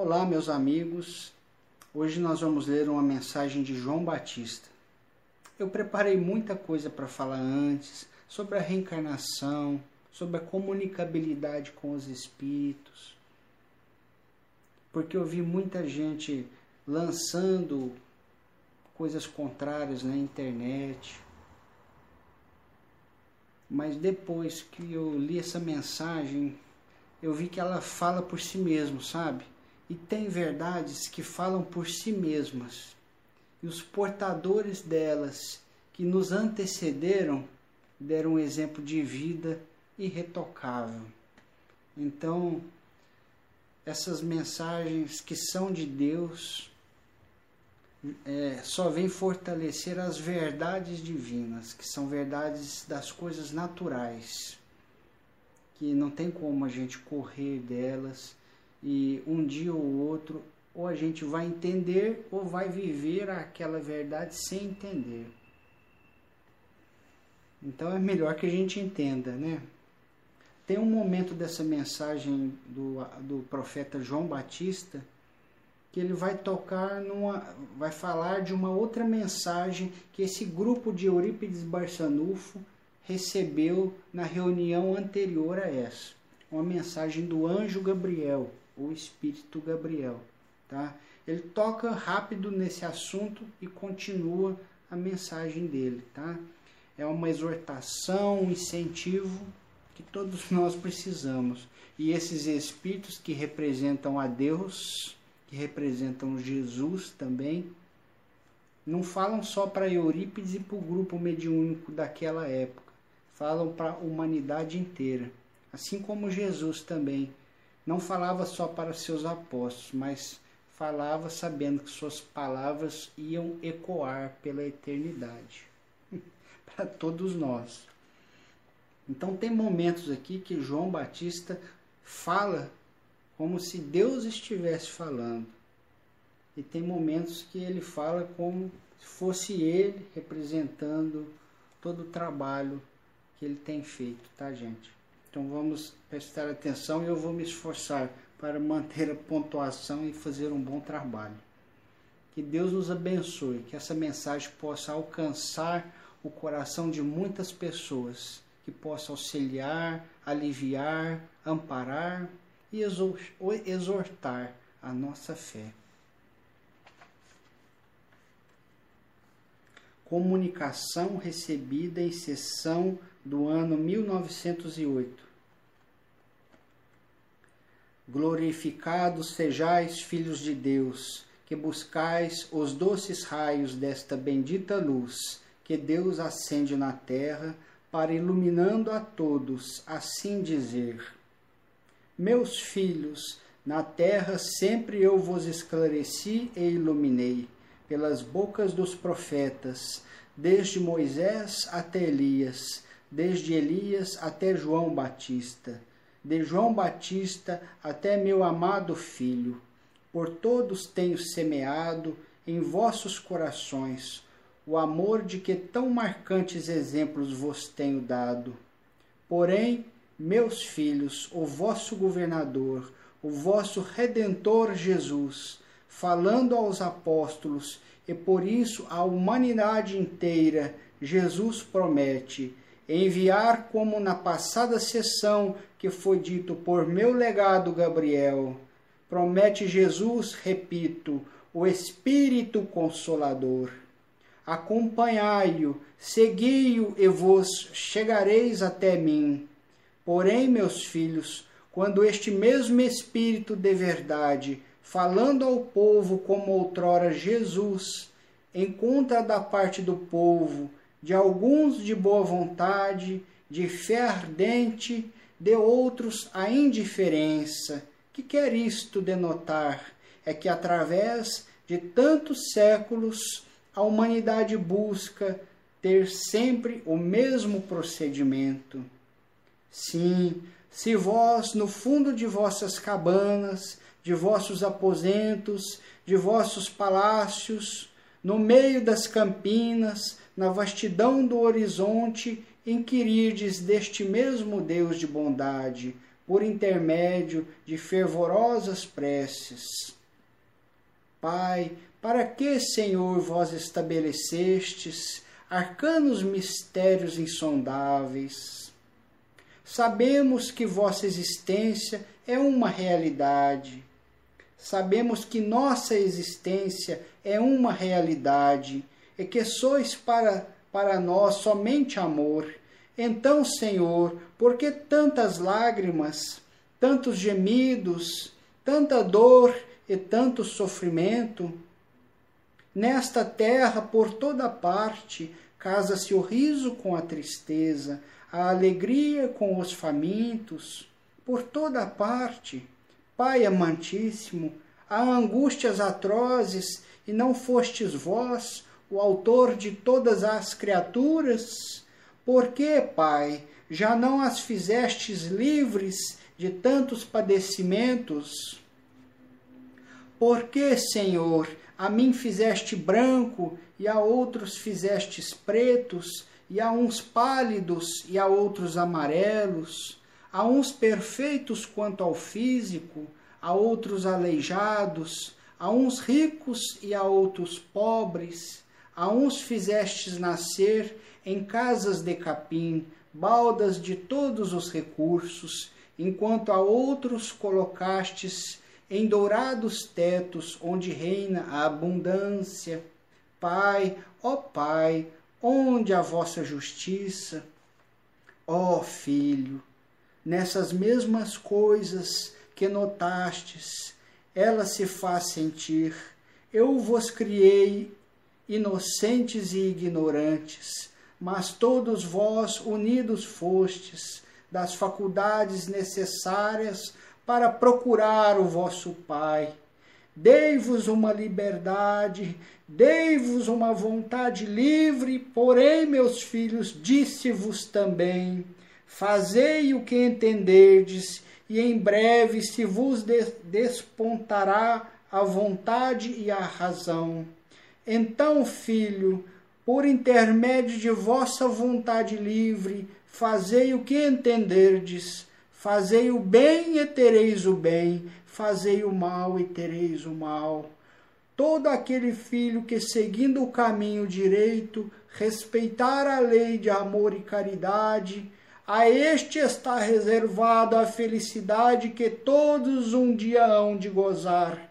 Olá, meus amigos. Hoje nós vamos ler uma mensagem de João Batista. Eu preparei muita coisa para falar antes sobre a reencarnação, sobre a comunicabilidade com os espíritos, porque eu vi muita gente lançando coisas contrárias na internet. Mas depois que eu li essa mensagem, eu vi que ela fala por si mesma, sabe? E tem verdades que falam por si mesmas. E os portadores delas, que nos antecederam, deram um exemplo de vida irretocável. Então, essas mensagens que são de Deus é, só vêm fortalecer as verdades divinas, que são verdades das coisas naturais, que não tem como a gente correr delas e um dia ou outro ou a gente vai entender ou vai viver aquela verdade sem entender. Então é melhor que a gente entenda, né? Tem um momento dessa mensagem do, do profeta João Batista que ele vai tocar numa, vai falar de uma outra mensagem que esse grupo de Eurípides Barçanufo recebeu na reunião anterior a essa, uma mensagem do anjo Gabriel o Espírito Gabriel. Tá? Ele toca rápido nesse assunto e continua a mensagem dele. Tá? É uma exortação, um incentivo que todos nós precisamos. E esses espíritos que representam a Deus, que representam Jesus também, não falam só para Eurípides e para o grupo mediúnico daquela época, falam para a humanidade inteira. Assim como Jesus também não falava só para seus apóstolos, mas falava sabendo que suas palavras iam ecoar pela eternidade para todos nós. Então tem momentos aqui que João Batista fala como se Deus estivesse falando. E tem momentos que ele fala como se fosse ele representando todo o trabalho que ele tem feito, tá, gente? Então vamos prestar atenção e eu vou me esforçar para manter a pontuação e fazer um bom trabalho. Que Deus nos abençoe, que essa mensagem possa alcançar o coração de muitas pessoas, que possa auxiliar, aliviar, amparar e exortar a nossa fé. Comunicação recebida em sessão do ano 1908. Glorificados sejais, filhos de Deus, que buscais os doces raios desta bendita luz que Deus acende na terra, para iluminando a todos, assim dizer: Meus filhos, na terra sempre eu vos esclareci e iluminei, pelas bocas dos profetas, desde Moisés até Elias desde Elias até João Batista, de João Batista até meu amado filho. Por todos tenho semeado em vossos corações o amor de que tão marcantes exemplos vos tenho dado. Porém, meus filhos, o vosso governador, o vosso redentor Jesus, falando aos apóstolos e por isso à humanidade inteira, Jesus promete: enviar como na passada sessão que foi dito por meu legado Gabriel. Promete Jesus, repito, o Espírito Consolador. Acompanhai-o, segui-o e vos chegareis até mim. Porém, meus filhos, quando este mesmo Espírito de verdade, falando ao povo como outrora Jesus, encontra da parte do povo de alguns de boa vontade, de fé ardente, de outros a indiferença. Que quer isto denotar? É que através de tantos séculos a humanidade busca ter sempre o mesmo procedimento. Sim, se vós, no fundo de vossas cabanas, de vossos aposentos, de vossos palácios, no meio das campinas, na vastidão do horizonte, inquirirdes deste mesmo Deus de bondade, por intermédio de fervorosas preces. Pai, para que, Senhor, vós estabelecestes arcanos mistérios insondáveis? Sabemos que vossa existência é uma realidade. Sabemos que nossa existência é uma realidade e que sois para, para nós somente amor. Então, Senhor, por que tantas lágrimas, tantos gemidos, tanta dor e tanto sofrimento? Nesta terra, por toda parte, casa-se o riso com a tristeza, a alegria com os famintos, por toda parte. Pai amantíssimo, há angústias atrozes, e não fostes vós o autor de todas as criaturas? Por que, Pai, já não as fizestes livres de tantos padecimentos? Por que, Senhor, a mim fizeste branco e a outros fizestes pretos, e a uns pálidos e a outros amarelos, a uns perfeitos quanto ao físico, a outros aleijados, a uns ricos e a outros pobres, a uns fizestes nascer em casas de capim, baldas de todos os recursos, enquanto a outros colocastes em dourados tetos onde reina a abundância. Pai, ó Pai, onde a vossa justiça? Ó Filho, nessas mesmas coisas que notastes, ela se faz sentir. Eu vos criei inocentes e ignorantes, mas todos vós unidos fostes das faculdades necessárias para procurar o vosso Pai. Dei-vos uma liberdade, dei-vos uma vontade livre, porém, meus filhos, disse-vos também: fazei o que entenderdes, e em breve se vos despontará a vontade e a razão. Então, filho, por intermédio de vossa vontade livre, fazei o que entenderdes, fazei o bem e tereis o bem, fazei o mal e tereis o mal. Todo aquele filho que, seguindo o caminho direito, respeitar a lei de amor e caridade, a este está reservada a felicidade que todos um dia hão de gozar.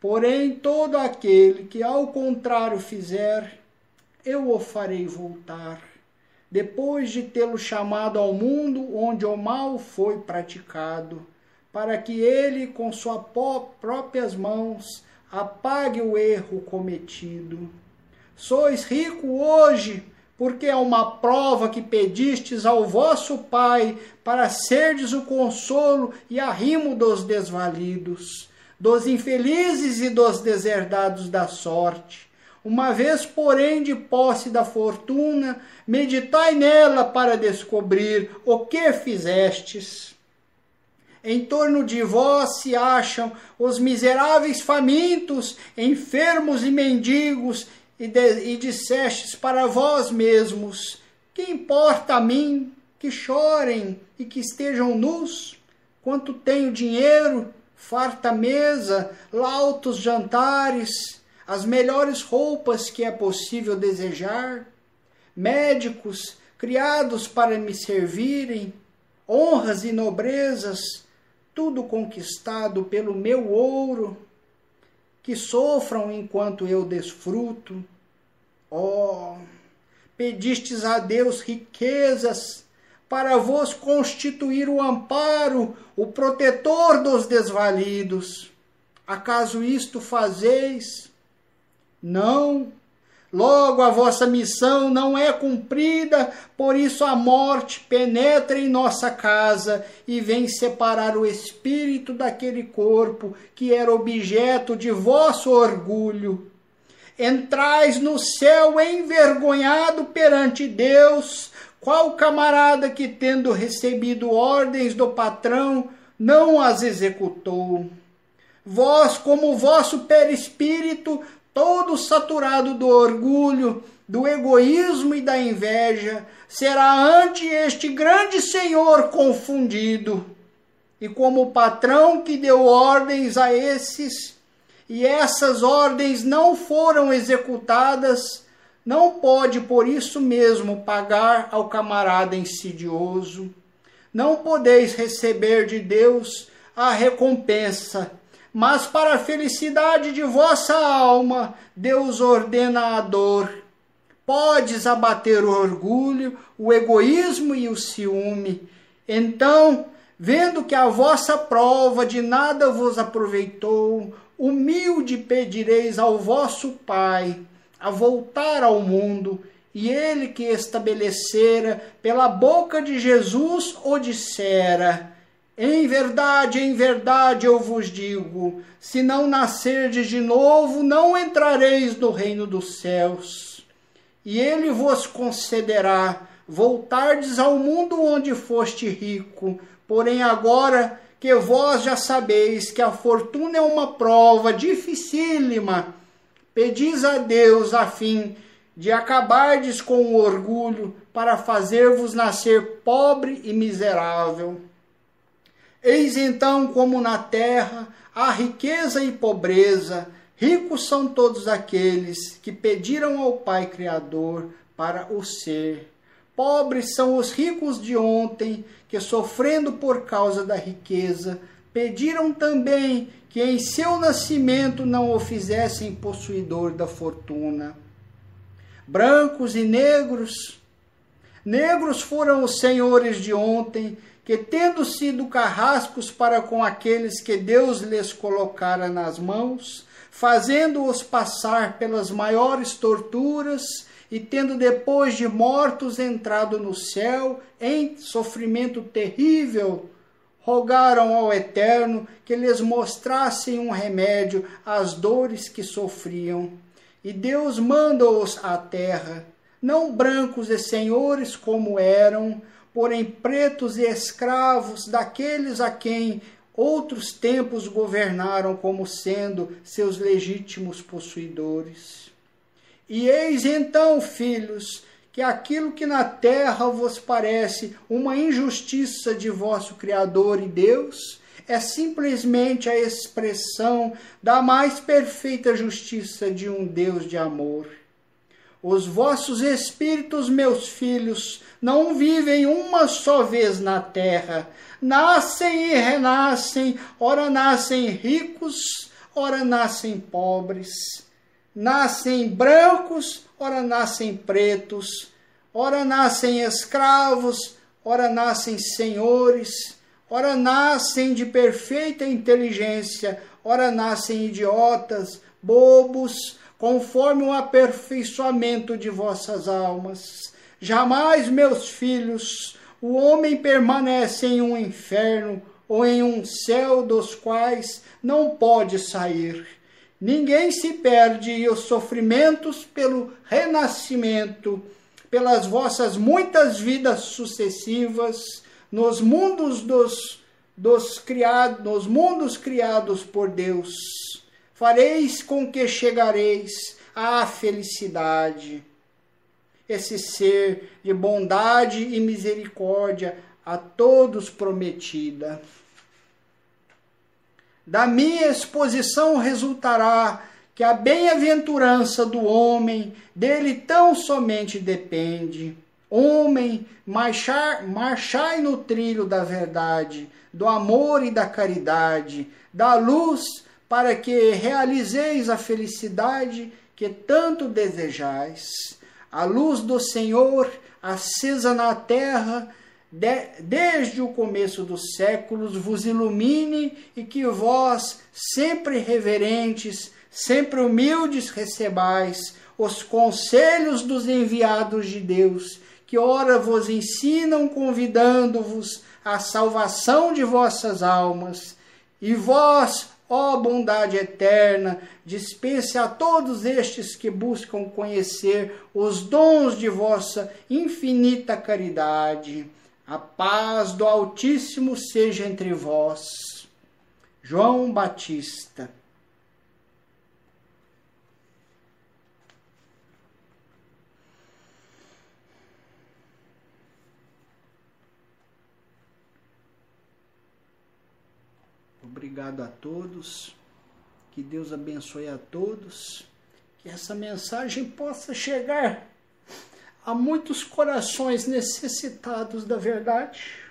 Porém, todo aquele que ao contrário fizer, eu o farei voltar, depois de tê-lo chamado ao mundo onde o mal foi praticado, para que ele, com suas próprias mãos, apague o erro cometido. Sois rico hoje, porque é uma prova que pedistes ao vosso Pai para serdes o consolo e arrimo dos desvalidos, dos infelizes e dos deserdados da sorte uma vez, porém, de posse da fortuna, meditai nela para descobrir o que fizestes. Em torno de vós se acham os miseráveis famintos, enfermos e mendigos, e, de, e dissestes para vós mesmos: Que importa a mim que chorem e que estejam nus? Quanto tenho dinheiro, farta mesa, lautos jantares, as melhores roupas que é possível desejar, médicos criados para me servirem, honras e nobrezas, tudo conquistado pelo meu ouro, que sofram enquanto eu desfruto. Oh, pedistes a Deus riquezas para vos constituir o amparo, o protetor dos desvalidos. Acaso isto fazeis? Não. Logo a vossa missão não é cumprida, por isso a morte penetra em nossa casa e vem separar o espírito daquele corpo que era objeto de vosso orgulho. Entrais no céu envergonhado perante Deus, qual camarada que, tendo recebido ordens do patrão, não as executou. Vós, como vosso perispírito, todo saturado do orgulho, do egoísmo e da inveja, será ante este grande Senhor confundido. e como patrão que deu ordens a esses, e essas ordens não foram executadas, não pode por isso mesmo pagar ao camarada insidioso. Não podeis receber de Deus a recompensa, mas para a felicidade de vossa alma, Deus ordena a dor. Podes abater o orgulho, o egoísmo e o ciúme. Então, vendo que a vossa prova de nada vos aproveitou, humilde pedireis ao vosso Pai a voltar ao mundo, e ele que estabelecera pela boca de Jesus o dissera: Em verdade, em verdade eu vos digo: se não nascerdes de novo, não entrareis no reino dos céus. E ele vos concederá voltardes ao mundo onde foste rico, porém agora que vós já sabeis que a fortuna é uma prova dificílima, pedis a Deus a fim de acabardes com o orgulho para fazer-vos nascer pobre e miserável. Eis então como na terra há riqueza e pobreza, ricos são todos aqueles que pediram ao Pai Criador para o ser. Pobres são os ricos de ontem, que sofrendo por causa da riqueza, pediram também que em seu nascimento não o fizessem possuidor da fortuna. Brancos e negros, negros foram os senhores de ontem, que tendo sido carrascos para com aqueles que Deus lhes colocara nas mãos, fazendo-os passar pelas maiores torturas, e tendo depois de mortos entrado no céu em sofrimento terrível, rogaram ao Eterno que lhes mostrassem um remédio às dores que sofriam. E Deus manda-os à terra, não brancos e senhores como eram, porém pretos e escravos daqueles a quem outros tempos governaram como sendo seus legítimos possuidores. E eis então, filhos, que aquilo que na terra vos parece uma injustiça de vosso Criador e Deus, é simplesmente a expressão da mais perfeita justiça de um Deus de amor. Os vossos espíritos, meus filhos, não vivem uma só vez na terra, nascem e renascem, ora nascem ricos, ora nascem pobres. Nascem brancos, ora nascem pretos, ora nascem escravos, ora nascem senhores, ora nascem de perfeita inteligência, ora nascem idiotas, bobos, conforme o aperfeiçoamento de vossas almas. Jamais, meus filhos, o homem permanece em um inferno ou em um céu dos quais não pode sair. Ninguém se perde e os sofrimentos pelo renascimento, pelas vossas muitas vidas sucessivas, nos mundos dos, dos criados, nos mundos criados por Deus, fareis com que chegareis à felicidade. Esse ser de bondade e misericórdia a todos prometida. Da minha exposição resultará que a bem-aventurança do homem dele tão somente depende. Homem, marchar, marchai no trilho da verdade, do amor e da caridade, da luz, para que realizeis a felicidade que tanto desejais. A luz do Senhor, acesa na terra, de, desde o começo dos séculos, vos ilumine e que vós, sempre reverentes, sempre humildes, recebais os conselhos dos enviados de Deus, que ora vos ensinam, convidando-vos à salvação de vossas almas. E vós, ó bondade eterna, dispense a todos estes que buscam conhecer os dons de vossa infinita caridade a paz do Altíssimo seja entre vós. João Batista. Obrigado a todos. Que Deus abençoe a todos. Que essa mensagem possa chegar a muitos corações necessitados da verdade